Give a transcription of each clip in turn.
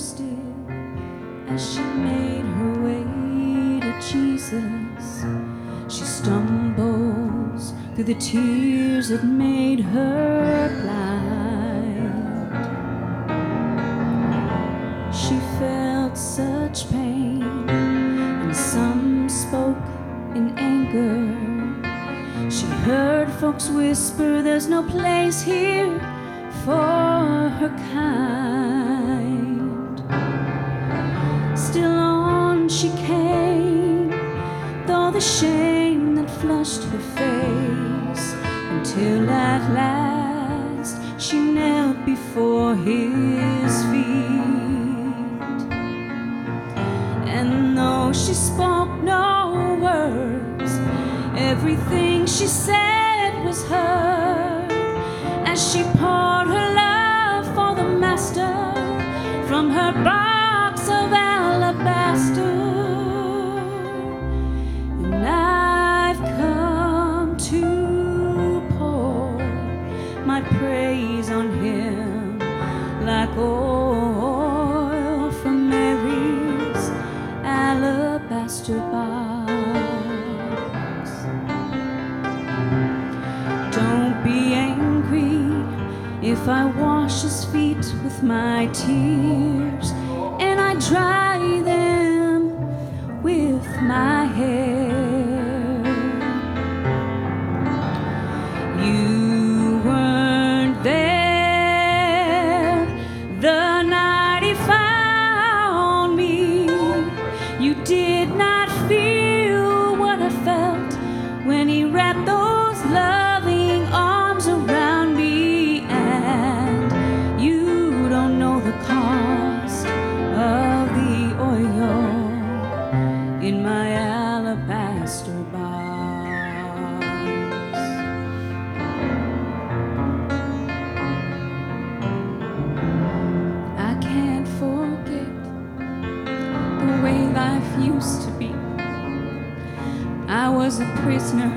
still as she made her way to Jesus. She stumbles through the tears that made her blind. She felt such pain, and some spoke in anger. She heard folks whisper, There's no place here for her kind. Shame that flushed her face, until at last she knelt before his feet. And though she spoke no words, everything she said was heard as she poured her love for the master from her box of alabaster. If I wash his feet with my tears and I dry them with my hair. Alabaster box. I can't forget the way life used to be. I was a prisoner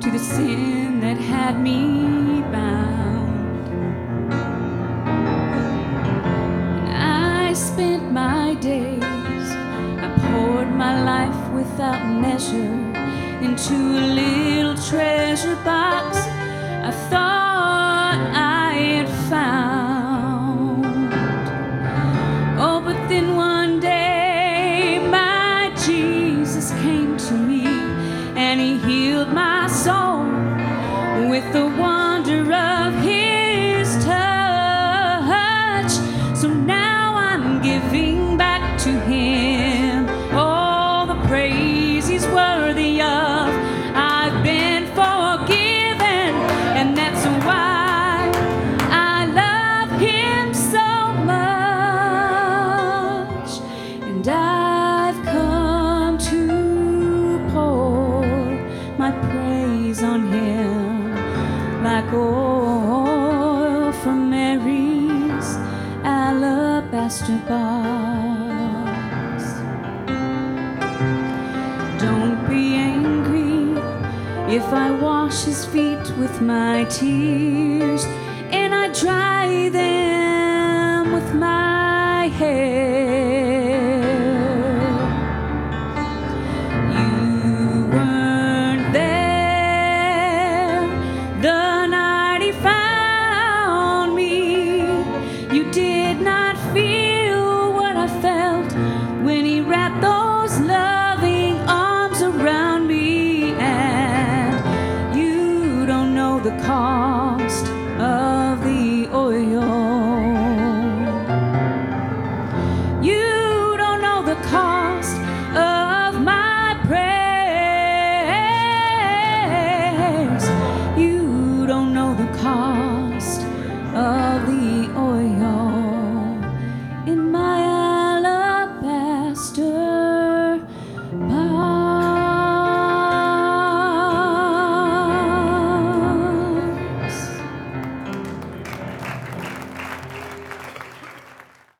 to the sin that had me bound. And I spent my days, my life without measure into a little treasure box I thought I had found. Oh, but then one day my Jesus came to me and he healed my soul with the wonder of his touch. So now I'm giving back to him alabaster box. Don't be angry if I wash his feet with my tears and I dry them with my hair. cost of the oil. You don't know the cost.